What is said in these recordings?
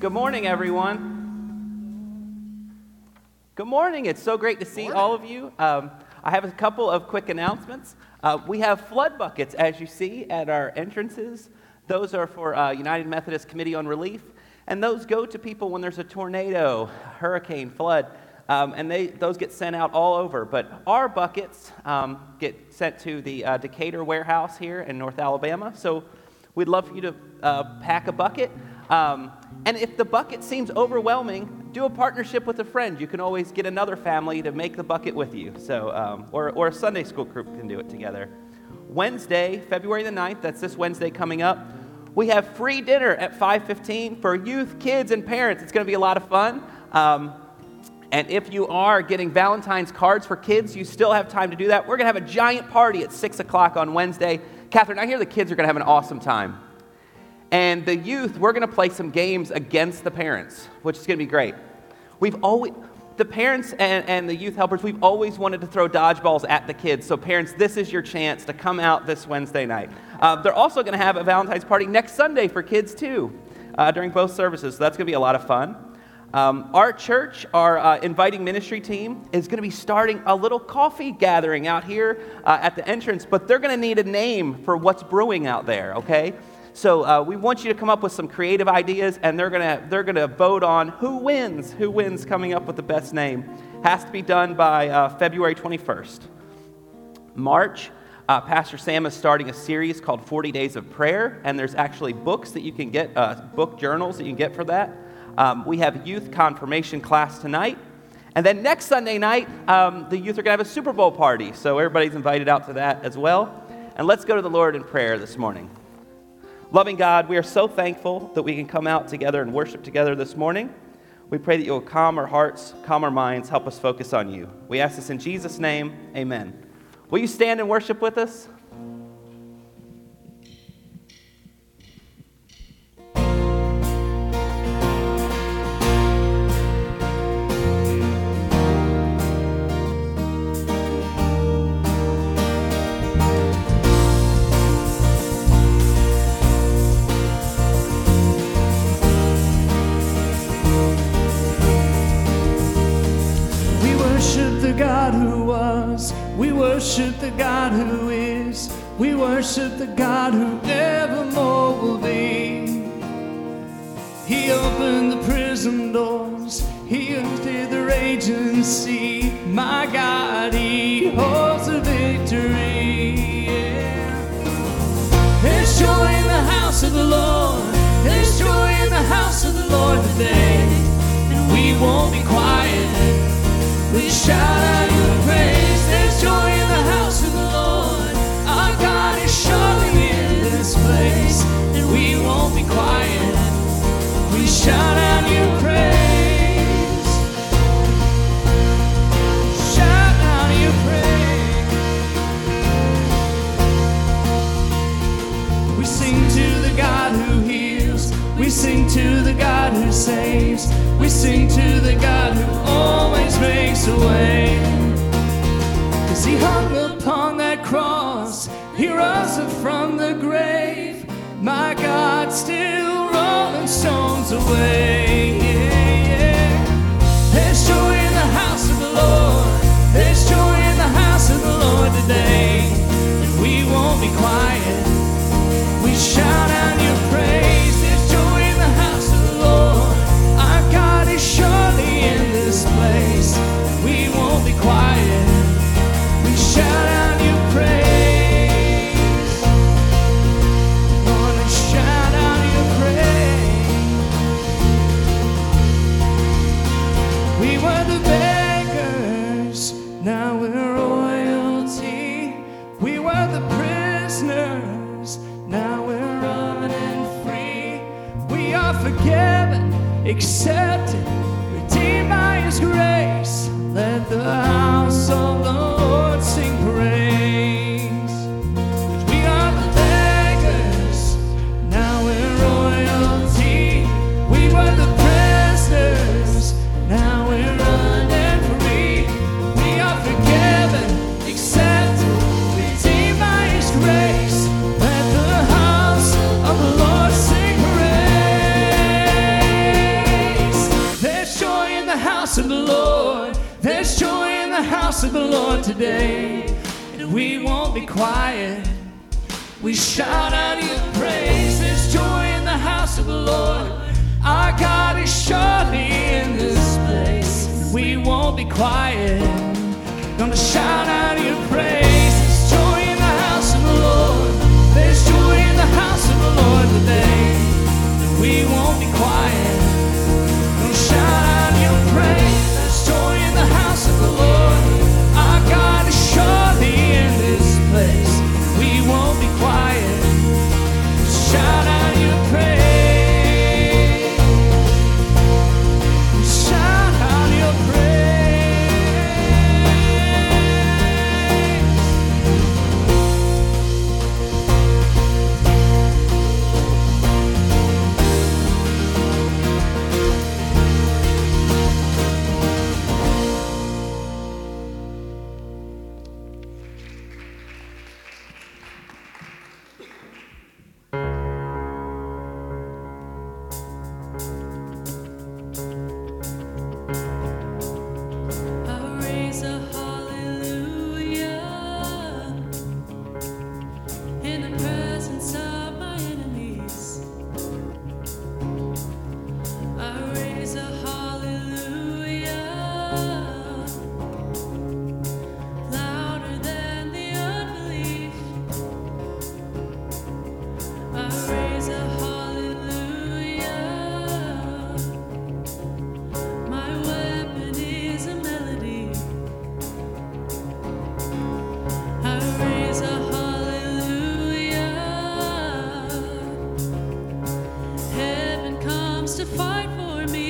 Good morning, everyone. Good morning. It's so great to see all of you. Um, I have a couple of quick announcements. Uh, we have flood buckets, as you see, at our entrances. Those are for uh, United Methodist Committee on Relief, and those go to people when there's a tornado, hurricane, flood. Um, and they, those get sent out all over. But our buckets um, get sent to the uh, Decatur warehouse here in North Alabama. So we'd love for you to uh, pack a bucket. Um, and if the bucket seems overwhelming, do a partnership with a friend. You can always get another family to make the bucket with you. So, um, or, or a Sunday school group can do it together. Wednesday, February the 9th, that's this Wednesday coming up, we have free dinner at 5.15 for youth, kids, and parents. It's going to be a lot of fun. Um, and if you are getting Valentine's cards for kids, you still have time to do that. We're going to have a giant party at 6 o'clock on Wednesday. Catherine, I hear the kids are going to have an awesome time. And the youth, we're going to play some games against the parents, which is going to be great. We've always, the parents and, and the youth helpers, we've always wanted to throw dodgeballs at the kids. So, parents, this is your chance to come out this Wednesday night. Uh, they're also going to have a Valentine's party next Sunday for kids, too, uh, during both services. So, that's going to be a lot of fun. Um, our church, our uh, inviting ministry team, is going to be starting a little coffee gathering out here uh, at the entrance, but they're going to need a name for what's brewing out there, okay? So uh, we want you to come up with some creative ideas, and they're gonna they're gonna vote on who wins. Who wins coming up with the best name has to be done by uh, February 21st. March, uh, Pastor Sam is starting a series called 40 Days of Prayer, and there's actually books that you can get, uh, book journals that you can get for that. Um, we have youth confirmation class tonight. And then next Sunday night, um, the youth are going to have a Super Bowl party. So everybody's invited out to that as well. And let's go to the Lord in prayer this morning. Loving God, we are so thankful that we can come out together and worship together this morning. We pray that you will calm our hearts, calm our minds, help us focus on you. We ask this in Jesus' name. Amen. Will you stand and worship with us? Worship the God who was. We worship the God who is. We worship the God who evermore will be. He opened the prison doors. He emptied the raging sea. My God, He holds the victory. There's joy in the house of the Lord. There's joy in the house of the Lord today. And we won't be quiet. Sing to the God who heals. We sing to the God who saves. We sing to the God who always makes a way. Cause he hung upon that cross. He rose up from the grave my God, still rolling stones away. crucified for me.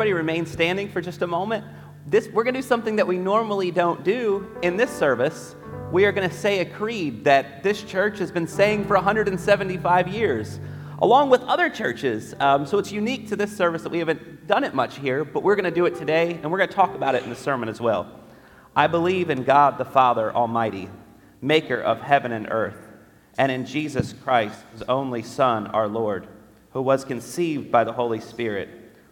Everybody remain standing for just a moment? This, we're going to do something that we normally don't do in this service. We are going to say a creed that this church has been saying for 175 years, along with other churches. Um, so it's unique to this service that we haven't done it much here, but we're going to do it today, and we're going to talk about it in the sermon as well. I believe in God the Father Almighty, maker of heaven and earth, and in Jesus Christ, his only Son, our Lord, who was conceived by the Holy Spirit,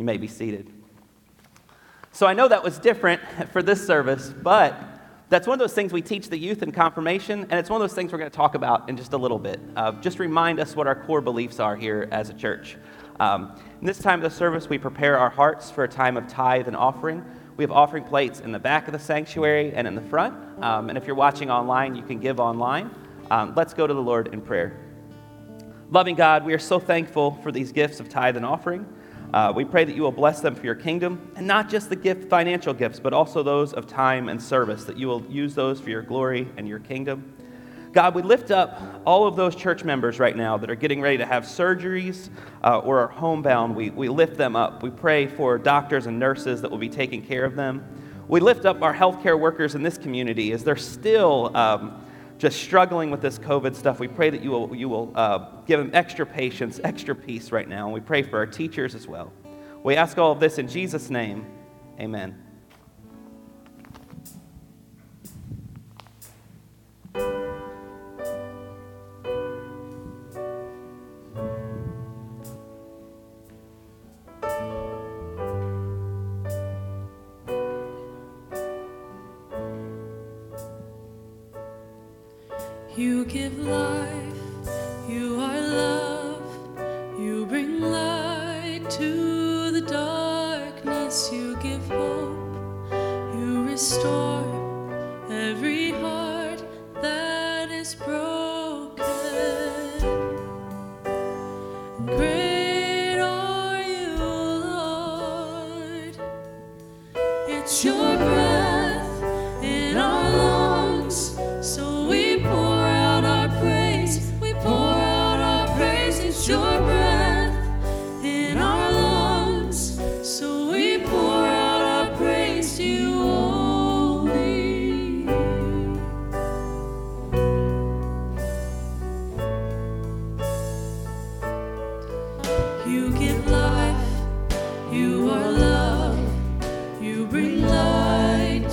You may be seated. So I know that was different for this service, but that's one of those things we teach the youth in confirmation, and it's one of those things we're going to talk about in just a little bit. Uh, just remind us what our core beliefs are here as a church. Um, in this time of the service, we prepare our hearts for a time of tithe and offering. We have offering plates in the back of the sanctuary and in the front. Um, and if you're watching online, you can give online. Um, let's go to the Lord in prayer. Loving God, we are so thankful for these gifts of tithe and offering. Uh, we pray that you will bless them for your kingdom, and not just the gift, financial gifts, but also those of time and service, that you will use those for your glory and your kingdom. God, we lift up all of those church members right now that are getting ready to have surgeries uh, or are homebound. We, we lift them up. We pray for doctors and nurses that will be taking care of them. We lift up our healthcare workers in this community as they're still um, just struggling with this COVID stuff. We pray that you will, you will uh, give them extra patience, extra peace right now. And we pray for our teachers as well. We ask all of this in Jesus' name. Amen.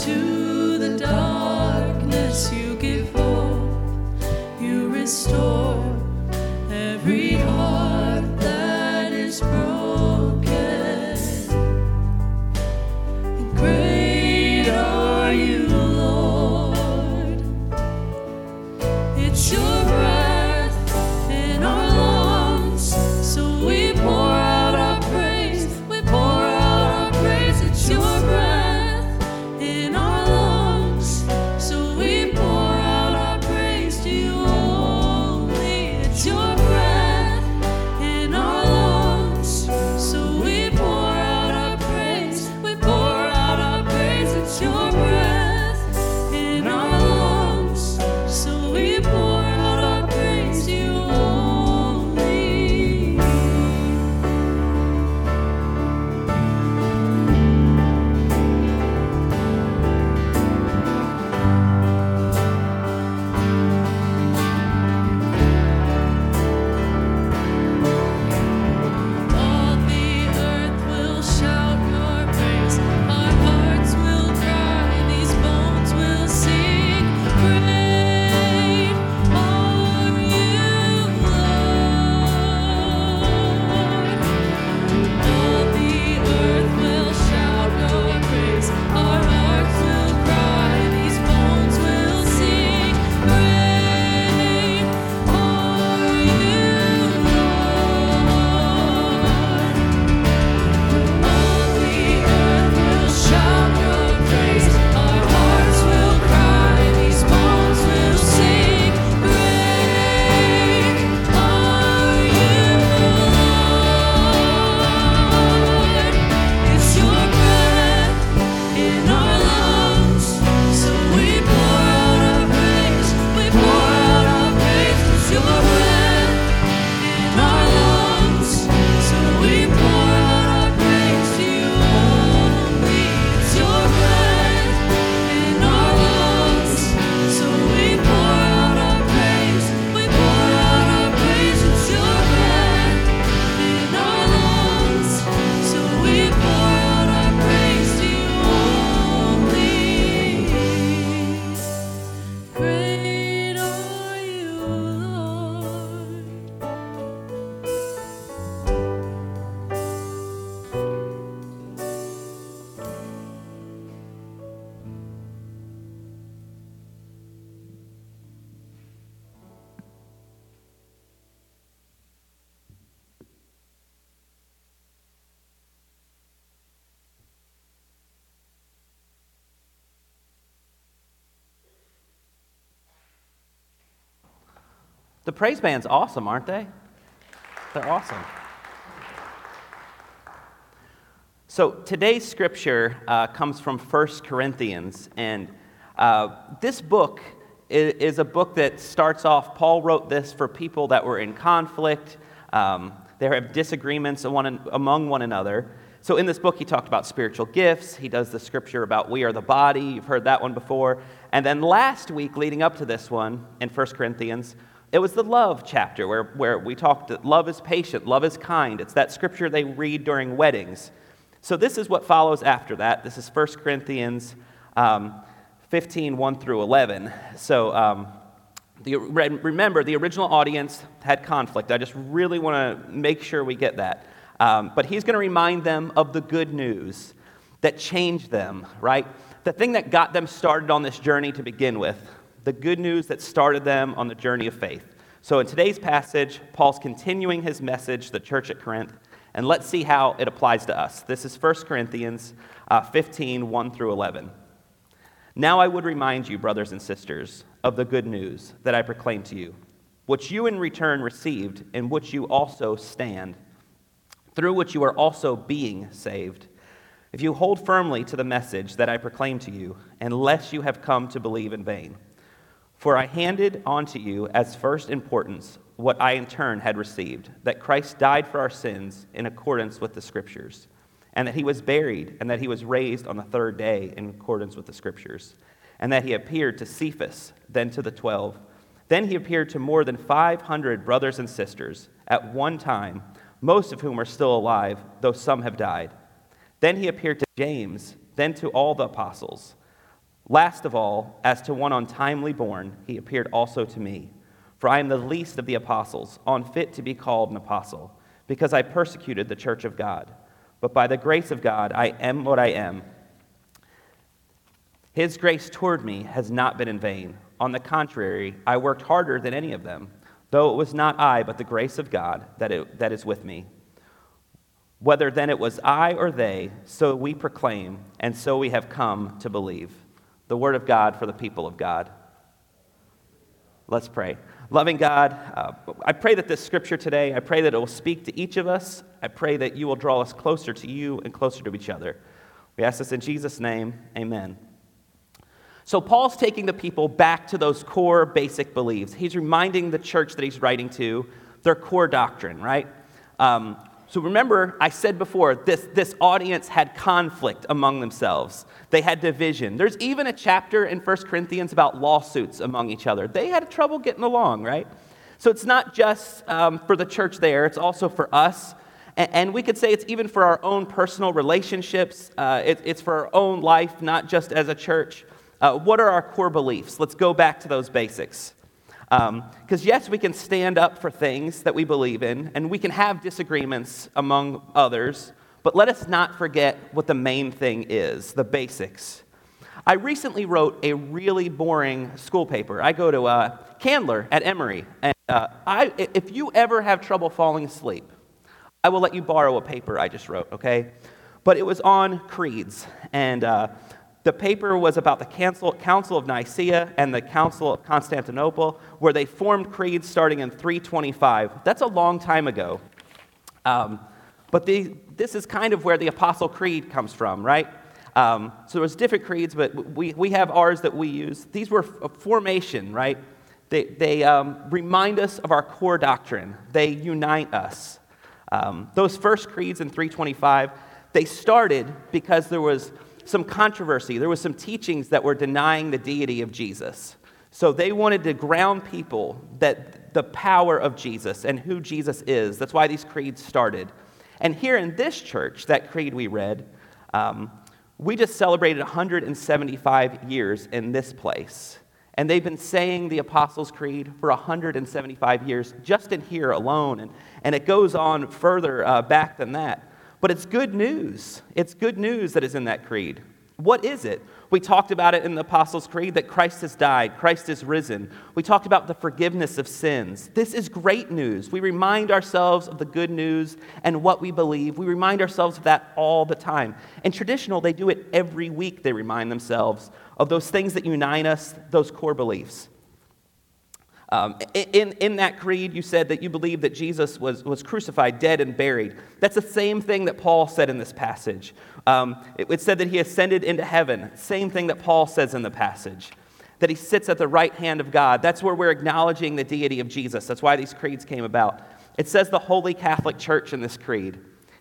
To The praise band's awesome, aren't they? They're awesome. So today's scripture uh, comes from 1 Corinthians, and uh, this book is, is, a book that starts off. Paul wrote this for people that were in conflict. Um, they have disagreements among one another. So in this book, he talked about spiritual gifts. He does the scripture about we are the body. You've heard that one before. And then last week, leading up to this one in 1 Corinthians, it was the love chapter where, where we talked that love is patient, love is kind. It's that scripture they read during weddings. So this is what follows after that. This is 1 Corinthians um, 15, 1 through 11. So um, the, remember, the original audience had conflict. I just really want to make sure we get that. Um, but he's going to remind them of the good news that changed them, right? The thing that got them started on this journey to begin with, the good news that started them on the journey of faith. So in today's passage, Paul's continuing his message to the church at Corinth and let's see how it applies to us. This is 1 Corinthians uh, 15, 1 through 11. Now I would remind you, brothers and sisters, of the good news that I proclaim to you, which you in return received, in which you also stand, through which you are also being saved. If you hold firmly to the message that I proclaim to you, unless you have come to believe in vain. For I handed on to you as first importance what I in turn had received that Christ died for our sins in accordance with the Scriptures, and that he was buried, and that he was raised on the third day in accordance with the Scriptures, and that he appeared to Cephas, then to the twelve. Then he appeared to more than 500 brothers and sisters at one time, most of whom are still alive, though some have died. Then he appeared to James, then to all the apostles. Last of all, as to one untimely born, he appeared also to me. For I am the least of the apostles, unfit to be called an apostle, because I persecuted the church of God. But by the grace of God, I am what I am. His grace toward me has not been in vain. On the contrary, I worked harder than any of them, though it was not I, but the grace of God that, it, that is with me. Whether then it was I or they, so we proclaim, and so we have come to believe. The word of God for the people of God. Let's pray. Loving God, uh, I pray that this scripture today, I pray that it will speak to each of us. I pray that you will draw us closer to you and closer to each other. We ask this in Jesus' name. Amen. So, Paul's taking the people back to those core basic beliefs. He's reminding the church that he's writing to their core doctrine, right? Um, so remember, I said before, this, this audience had conflict among themselves. They had division. There's even a chapter in 1 Corinthians about lawsuits among each other. They had trouble getting along, right? So it's not just um, for the church there, it's also for us. And, and, we could say it's even for our own personal relationships, uh, it, it's for our own life, not just as a church. Uh, what are our core beliefs? Let's go back to those basics. Because, um, yes, we can stand up for things that we believe in, and we can have disagreements among others, but let us not forget what the main thing is the basics. I recently wrote a really boring school paper. I go to uh, Candler at Emory, and uh, I, if you ever have trouble falling asleep, I will let you borrow a paper I just wrote, okay? But it was on creeds, and uh, the paper was about the Council, Council of Nicaea and the Council of Constantinople, where they formed creeds starting in 325. That's a long time ago. Um, but the, this is kind of where the Apostle Creed comes from, right? Um, so there's different creeds, but we, we have ours that we use. These were a formation, right? They, they um, remind us of our core doctrine. They unite us. Um, those first creeds in 325, they started because there was some controversy. There was some teachings that were denying the deity of Jesus. So they wanted to ground people that the power of Jesus and who Jesus is. That's why these creeds started. And here in this church, that creed we read, um, we just celebrated 175 years in this place. And they've been saying the Apostles' Creed for 175 years, just in here alone. And, and it goes on further uh, back than that. But it's good news. It's good news that is in that creed. What is it? We talked about it in the Apostles' Creed that Christ has died, Christ is risen. We talked about the forgiveness of sins. This is great news. We remind ourselves of the good news and what we believe. We remind ourselves of that all the time. And traditional, they do it every week. They remind themselves of those things that unite us, those core beliefs. Um, in, in that creed, you said that you believe that Jesus was, was crucified, dead, and buried. That's the same thing that Paul said in this passage. Um, it, it said that he ascended into heaven. Same thing that Paul says in the passage. That he sits at the right hand of God. That's where we're acknowledging the deity of Jesus. That's why these creeds came about. It says the Holy Catholic Church in this creed.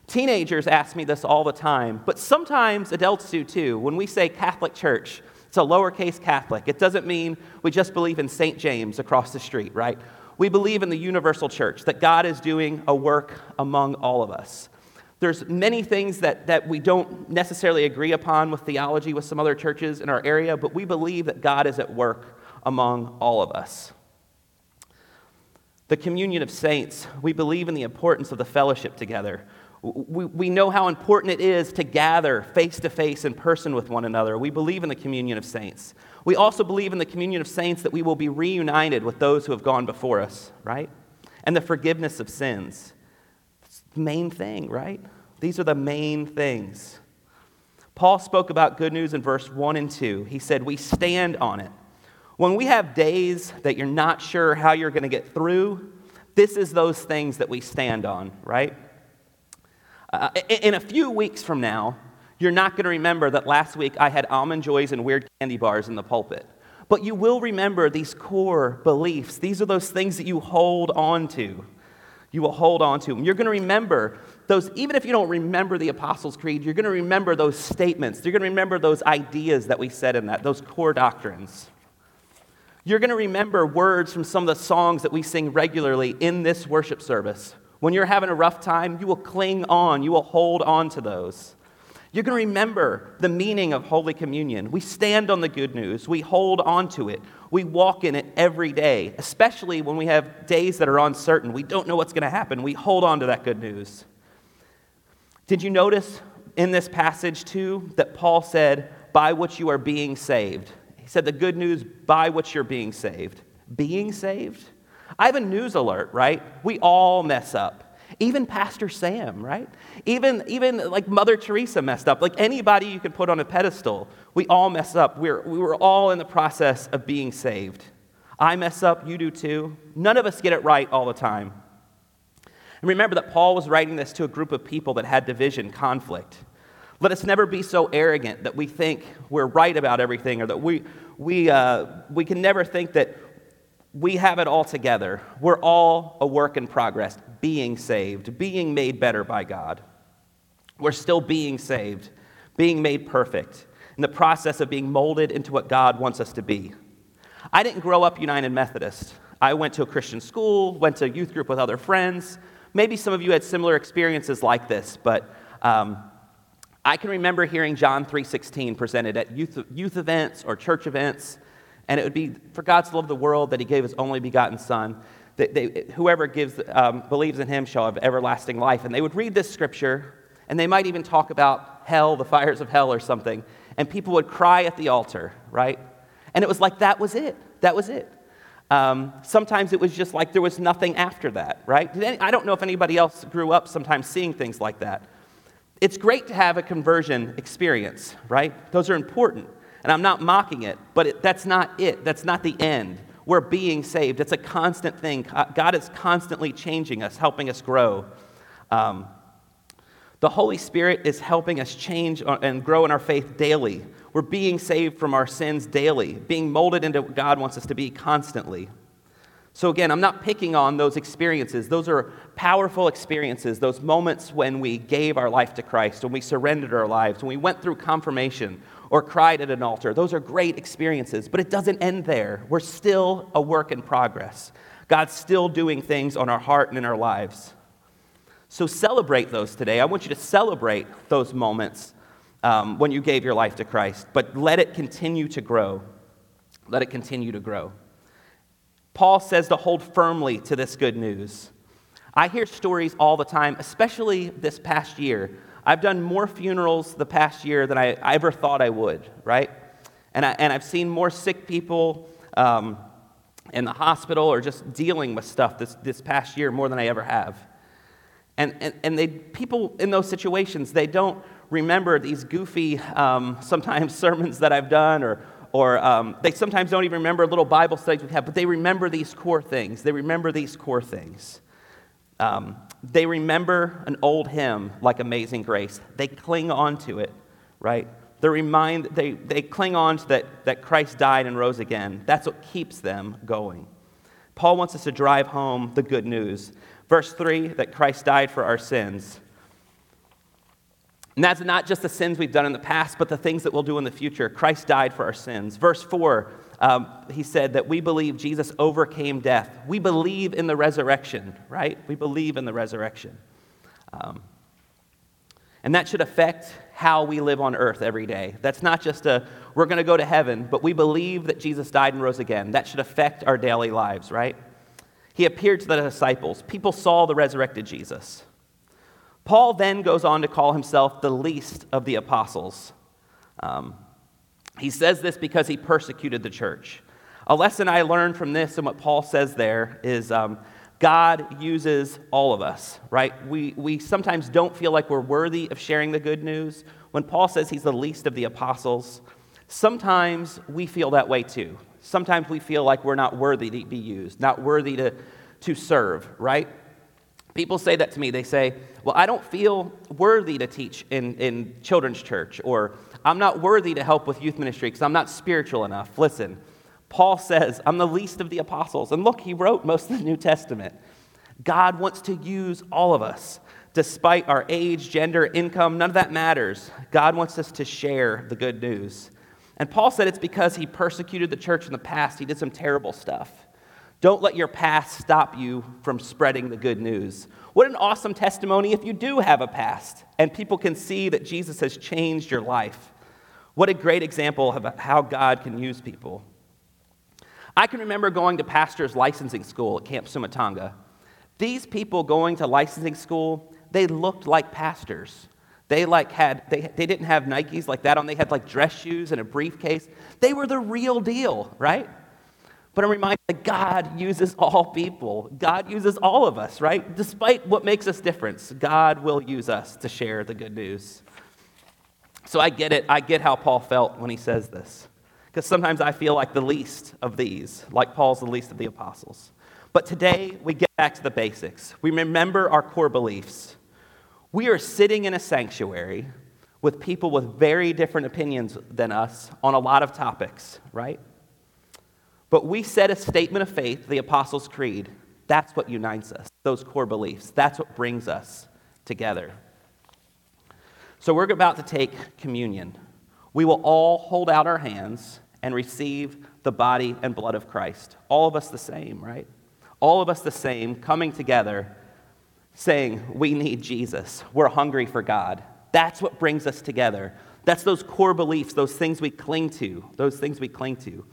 Teenagers ask me this all the time, but sometimes adults do too. When we say Catholic Church, it's a lowercase Catholic. It doesn't mean we just believe in St. James across the street, right? We believe in the universal church, that God is doing a work among all of us. There's many things that, that we don't necessarily agree upon with theology with some other churches in our area, but we believe that God is at work among all of us. The communion of saints, we believe in the importance of the fellowship together. We, we know how important it is to gather face to face in person with one another. We believe in the communion of saints. We also believe in the communion of saints that we will be reunited with those who have gone before us, right? And the forgiveness of sins. It's the main thing, right? These are the main things. Paul spoke about good news in verse 1 and 2. He said, We stand on it. When we have days that you're not sure how you're going to get through, this is those things that we stand on, right? Uh, in a few weeks from now, you're not going to remember that last week I had almond joys and weird candy bars in the pulpit. But you will remember these core beliefs. These are those things that you hold on to. You will hold on to them. You're going to remember those, even if you don't remember the Apostles' Creed, you're going to remember those statements. You're going to remember those ideas that we said in that, those core doctrines. You're going to remember words from some of the songs that we sing regularly in this worship service. When you're having a rough time, you will cling on, you will hold on to those. You're going to remember the meaning of Holy Communion. We stand on the good news, we hold on to it, we walk in it every day, especially when we have days that are uncertain. We don't know what's going to happen. We hold on to that good news. Did you notice in this passage, too, that Paul said, by which you are being saved? He said the good news by which you're being saved. Being saved? I have a news alert, right? We all mess up. Even Pastor Sam, right? Even, even like Mother Teresa messed up. Like anybody you could put on a pedestal, we all mess up. We're, we were all in the process of being saved. I mess up, you do too. None of us get it right all the time. And remember that Paul was writing this to a group of people that had division, conflict. Let us never be so arrogant that we think we're right about everything or that we, we, uh, we can never think that we have it all together. We're all a work in progress, being saved, being made better by God. We're still being saved, being made perfect, in the process of being molded into what God wants us to be. I didn't grow up United Methodist. I went to a Christian school, went to a youth group with other friends. Maybe some of you had similar experiences like this, but um, I can remember hearing John 3:16 presented at youth, youth events or church events and it would be for God to love the world that he gave his only begotten Son. That they, whoever gives, um, believes in him shall have everlasting life. And they would read this scripture, and they might even talk about hell, the fires of hell, or something. And people would cry at the altar, right? And it was like that was it. That was it. Um, sometimes it was just like there was nothing after that, right? Any, I don't know if anybody else grew up sometimes seeing things like that. It's great to have a conversion experience, right? Those are important. And I'm not mocking it, but it, that's not it. That's not the end. We're being saved. It's a constant thing. God is constantly changing us, helping us grow. Um, the Holy Spirit is helping us change and grow in our faith daily. We're being saved from our sins daily, being molded into what God wants us to be constantly. So, again, I'm not picking on those experiences. Those are powerful experiences, those moments when we gave our life to Christ, when we surrendered our lives, when we went through confirmation, or cried at an altar. Those are great experiences, but it doesn't end there. We're still a work in progress. God's still doing things on our heart and in our lives. So celebrate those today. I want you to celebrate those moments um, when you gave your life to Christ, but let it continue to grow. Let it continue to grow. Paul says to hold firmly to this good news. I hear stories all the time, especially this past year, I've done more funerals the past year than I, ever thought I would, right? And, I, and I've seen more sick people um, in the hospital or just dealing with stuff this, this past year more than I ever have. And, and, and they, people in those situations, they don't remember these goofy, um, sometimes sermons that I've done or, or um, they sometimes don't even remember little Bible studies we have, but they remember these core things. They remember these core things. Um, they remember an old hymn like Amazing Grace. They cling on to it, right? They, remind, they, they cling on to that, that Christ died and rose again. That's what keeps them going. Paul wants us to drive home the good news. Verse 3 that Christ died for our sins. And that's not just the sins we've done in the past, but the things that we'll do in the future. Christ died for our sins. Verse 4, um, he said that we believe Jesus overcame death. We believe in the resurrection, right? We believe in the resurrection. Um, and that should affect how we live on earth every day. That's not just a, we're going to go to heaven, but we believe that Jesus died and rose again. That should affect our daily lives, right? He appeared to the disciples. People saw the resurrected Jesus. Paul then goes on to call himself the least of the apostles. Um, he says this because he persecuted the church. A lesson I learned from this and what Paul says there is um, God uses all of us, right? We, we sometimes don't feel like we're worthy of sharing the good news. When Paul says he's the least of the apostles, sometimes we feel that way too. Sometimes we feel like we're not worthy to be used, not worthy to, to serve, right? People say that to me. They say, Well, I don't feel worthy to teach in, in children's church, or I'm not worthy to help with youth ministry because I'm not spiritual enough. Listen, Paul says, I'm the least of the apostles. And look, he wrote most of the New Testament. God wants to use all of us, despite our age, gender, income, none of that matters. God wants us to share the good news. And Paul said it's because he persecuted the church in the past, he did some terrible stuff. Don't let your past stop you from spreading the good news. What an awesome testimony if you do have a past and people can see that Jesus has changed your life. What a great example of how God can use people. I can remember going to pastor's licensing school at Camp Sumatanga. These people going to licensing school, they looked like pastors. They like had they, they didn't have Nikes like that on. They had like dress shoes and a briefcase. They were the real deal, right? But I'm reminded that God uses all people. God uses all of us, right? Despite what makes us different, God will use us to share the good news. So I get it. I get how Paul felt when he says this. Because sometimes I feel like the least of these, like Paul's the least of the apostles. But today, we get back to the basics. We remember our core beliefs. We are sitting in a sanctuary with people with very different opinions than us on a lot of topics, right? But we said a statement of faith, the Apostles' Creed. That's what unites us, those core beliefs. That's what brings us together. So we're about to take communion. We will all hold out our hands and receive the body and blood of Christ. All of us the same, right? All of us the same, coming together, saying, We need Jesus. We're hungry for God. That's what brings us together. That's those core beliefs, those things we cling to, those things we cling to.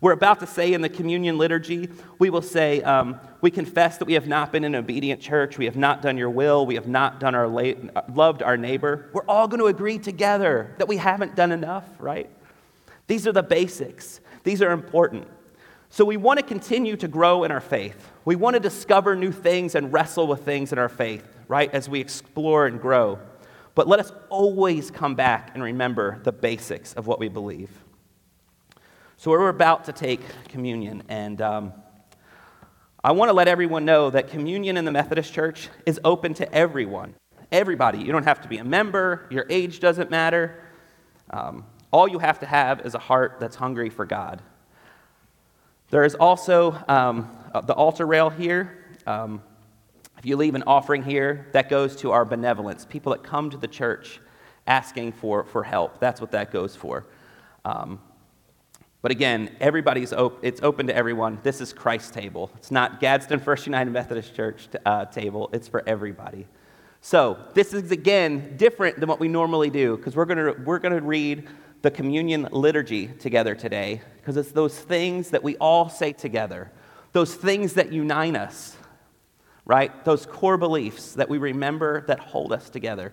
We're about to say in the communion liturgy, we will say, um, We confess that we have not been an obedient church. We have not done your will. We have not done our la- loved our neighbor. We're all going to agree together that we haven't done enough, right? These are the basics, these are important. So we want to continue to grow in our faith. We want to discover new things and wrestle with things in our faith, right, as we explore and grow. But let us always come back and remember the basics of what we believe. So we're about to take communion, and um, I want to let everyone know that communion in the Methodist Church is open to everyone. Everybody. You don't have to be a member, your age doesn't matter. Um, all you have to have is a heart that's hungry for God. There is also um, uh, the altar rail here. Um, if you leave an offering here, that goes to our benevolence, people that come to the church asking for, for help. That's what that goes for. Um, but again, everybody's op- it's open to everyone. This is Christ's table. It's not Gadsden First United Methodist Church uh, table. It's for everybody. So this is again different than what we normally do because we're gonna we're gonna read the communion liturgy together today because it's those things that we all say together, those things that unite us, right? Those core beliefs that we remember that hold us together.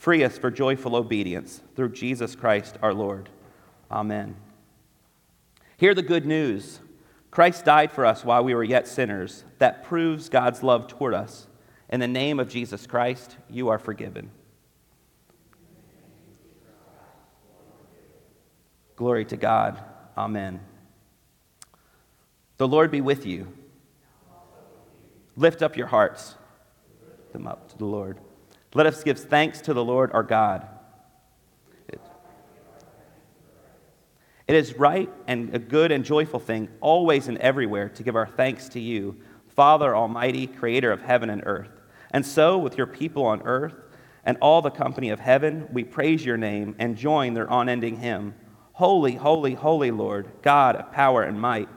Free us for joyful obedience through Jesus Christ our Lord. Amen. Hear the good news. Christ died for us while we were yet sinners. That proves God's love toward us. In the name of Jesus Christ, you are forgiven. Glory to God. Amen. The Lord be with you. Lift up your hearts. Lift Them up to the Lord. Let us give thanks to the Lord our God. It is right and a good and joyful thing, always and everywhere, to give our thanks to you, Father Almighty, creator of heaven and earth. And so, with your people on earth and all the company of heaven, we praise your name and join their unending hymn Holy, holy, holy Lord, God of power and might.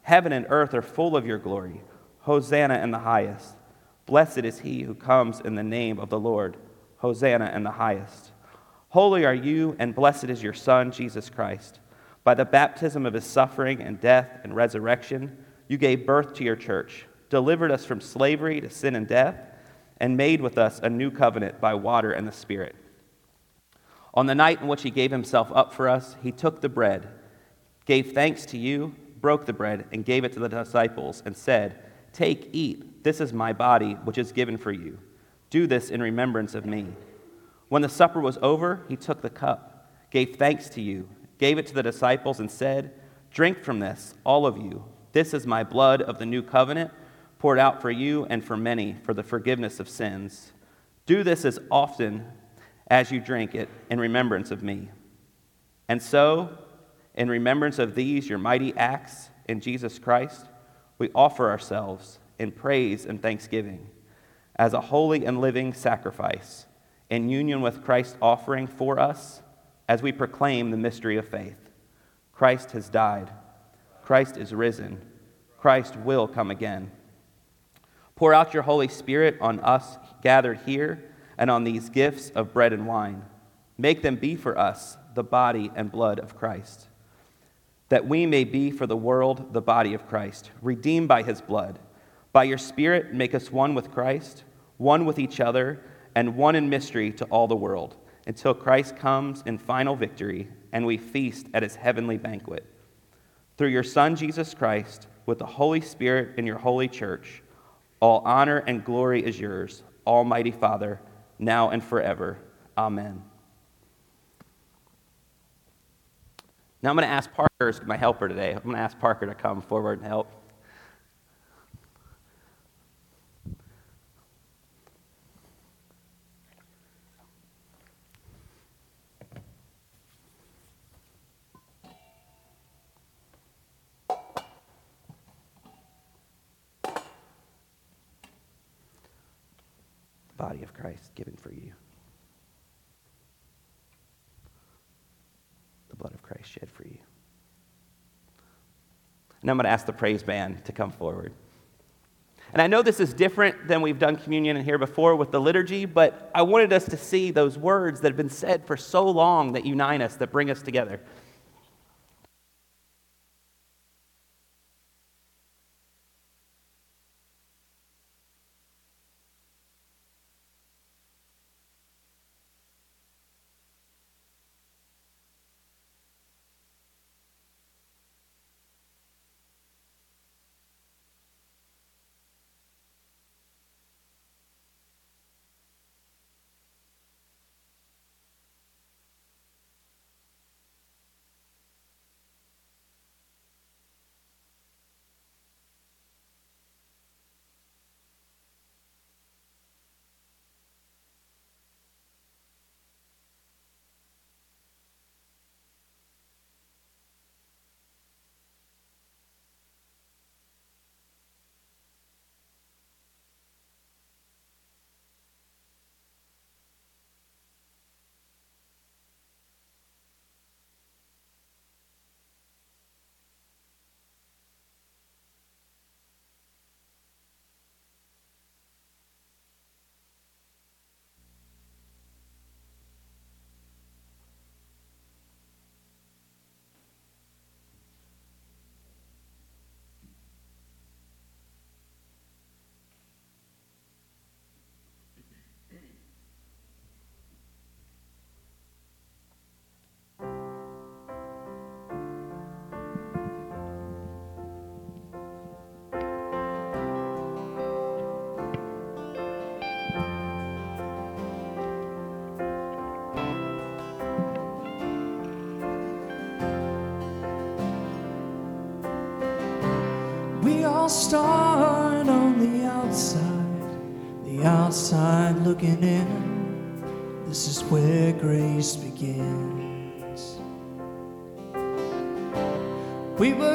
Heaven and earth are full of your glory. Hosanna in the highest. Blessed is he who comes in the name of the Lord. Hosanna in the highest. Holy are you, and blessed is your Son, Jesus Christ. By the baptism of his suffering and death and resurrection, you gave birth to your church, delivered us from slavery to sin and death, and made with us a new covenant by water and the Spirit. On the night in which he gave himself up for us, he took the bread, gave thanks to you, broke the bread, and gave it to the disciples, and said, Take, eat, this is my body, which is given for you. Do this in remembrance of me. When the supper was over, he took the cup, gave thanks to you gave it to the disciples, and said, Drink from this, all of you. This is my blood of the new covenant, poured out for you and for many for the forgiveness of sins. Do this as often as you drink it in remembrance of me. And so, in remembrance of these, your mighty acts in Jesus Christ, we offer ourselves in praise and thanksgiving as a holy and living sacrifice in union with Christ's offering for us as we proclaim the mystery of faith. Christ has died. Christ is risen. Christ will come again. Pour out your Holy Spirit on us gathered here and on these gifts of bread and wine. Make them be for us the body and blood of Christ, that we may be for the world the body of Christ, redeemed by his blood. By your Spirit, make us one with Christ, one with each other, and one in mystery to all the world until Christ comes in final victory and we feast at his heavenly banquet. Through your Son, Jesus Christ, with the Holy Spirit in your holy church, all honor and glory is yours, Almighty Father, now and forever. Amen. Now I'm going to ask Parker, my helper today, I'm going to ask Parker to come forward and help. Body of Christ given for you. The blood of Christ shed for you. And I'm going to ask the praise band to come forward. And I know this is different than we've done communion in here before with the liturgy, but I wanted us to see those words that have been said for so long that unite us, that bring us together. Start on the outside, the outside looking in. This is where grace begins. We were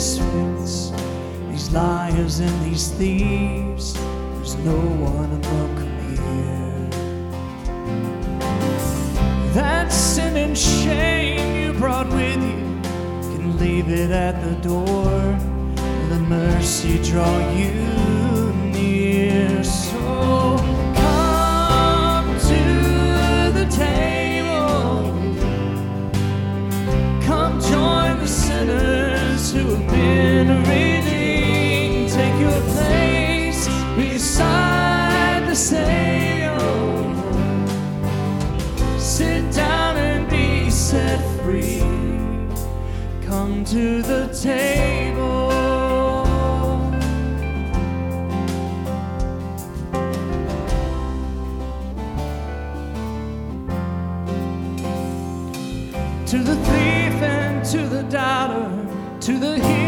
misfits, these liars and these thieves. There's no one welcome here. That sin and shame you brought with you can leave it at the door. Let mercy draw you been redeemed. Take your place beside the. Sit down and be set free. Come to the table. To the thief and to the doubter, to the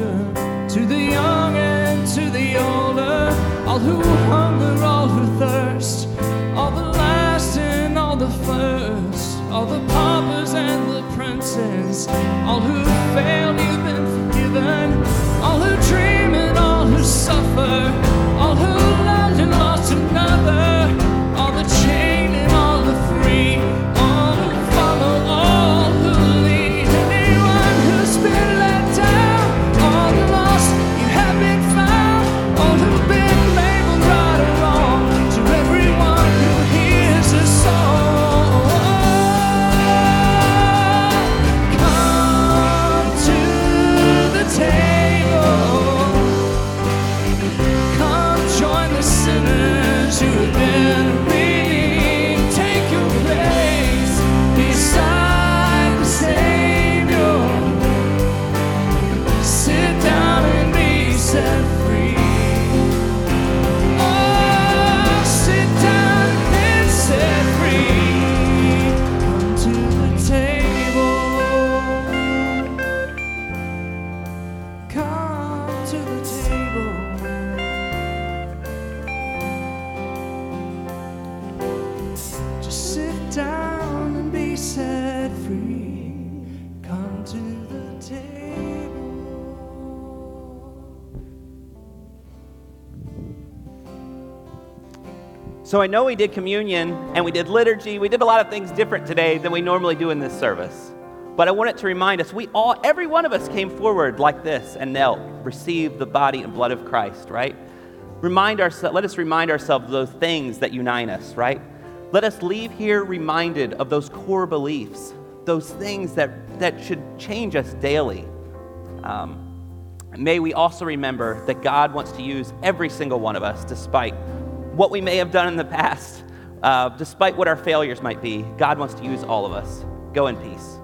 soldier, to the young and to the older, all who hunger, all who thirst, all the last and all the first, all the paupers and the princes, all who So I know we did communion and we did liturgy. We did a lot of things different today than we normally do in this service. But I wanted to remind us we all, every one of us came forward like this and knelt, received the body and blood of Christ, right? Remind ourselves, let us remind ourselves of those things that unite us, right? Let us leave here reminded of those core beliefs, those things that, that should change us daily. Um, may we also remember that God wants to use every single one of us, despite what we may have done in the past, uh, despite what our failures might be. God wants to use all of us. Go in peace.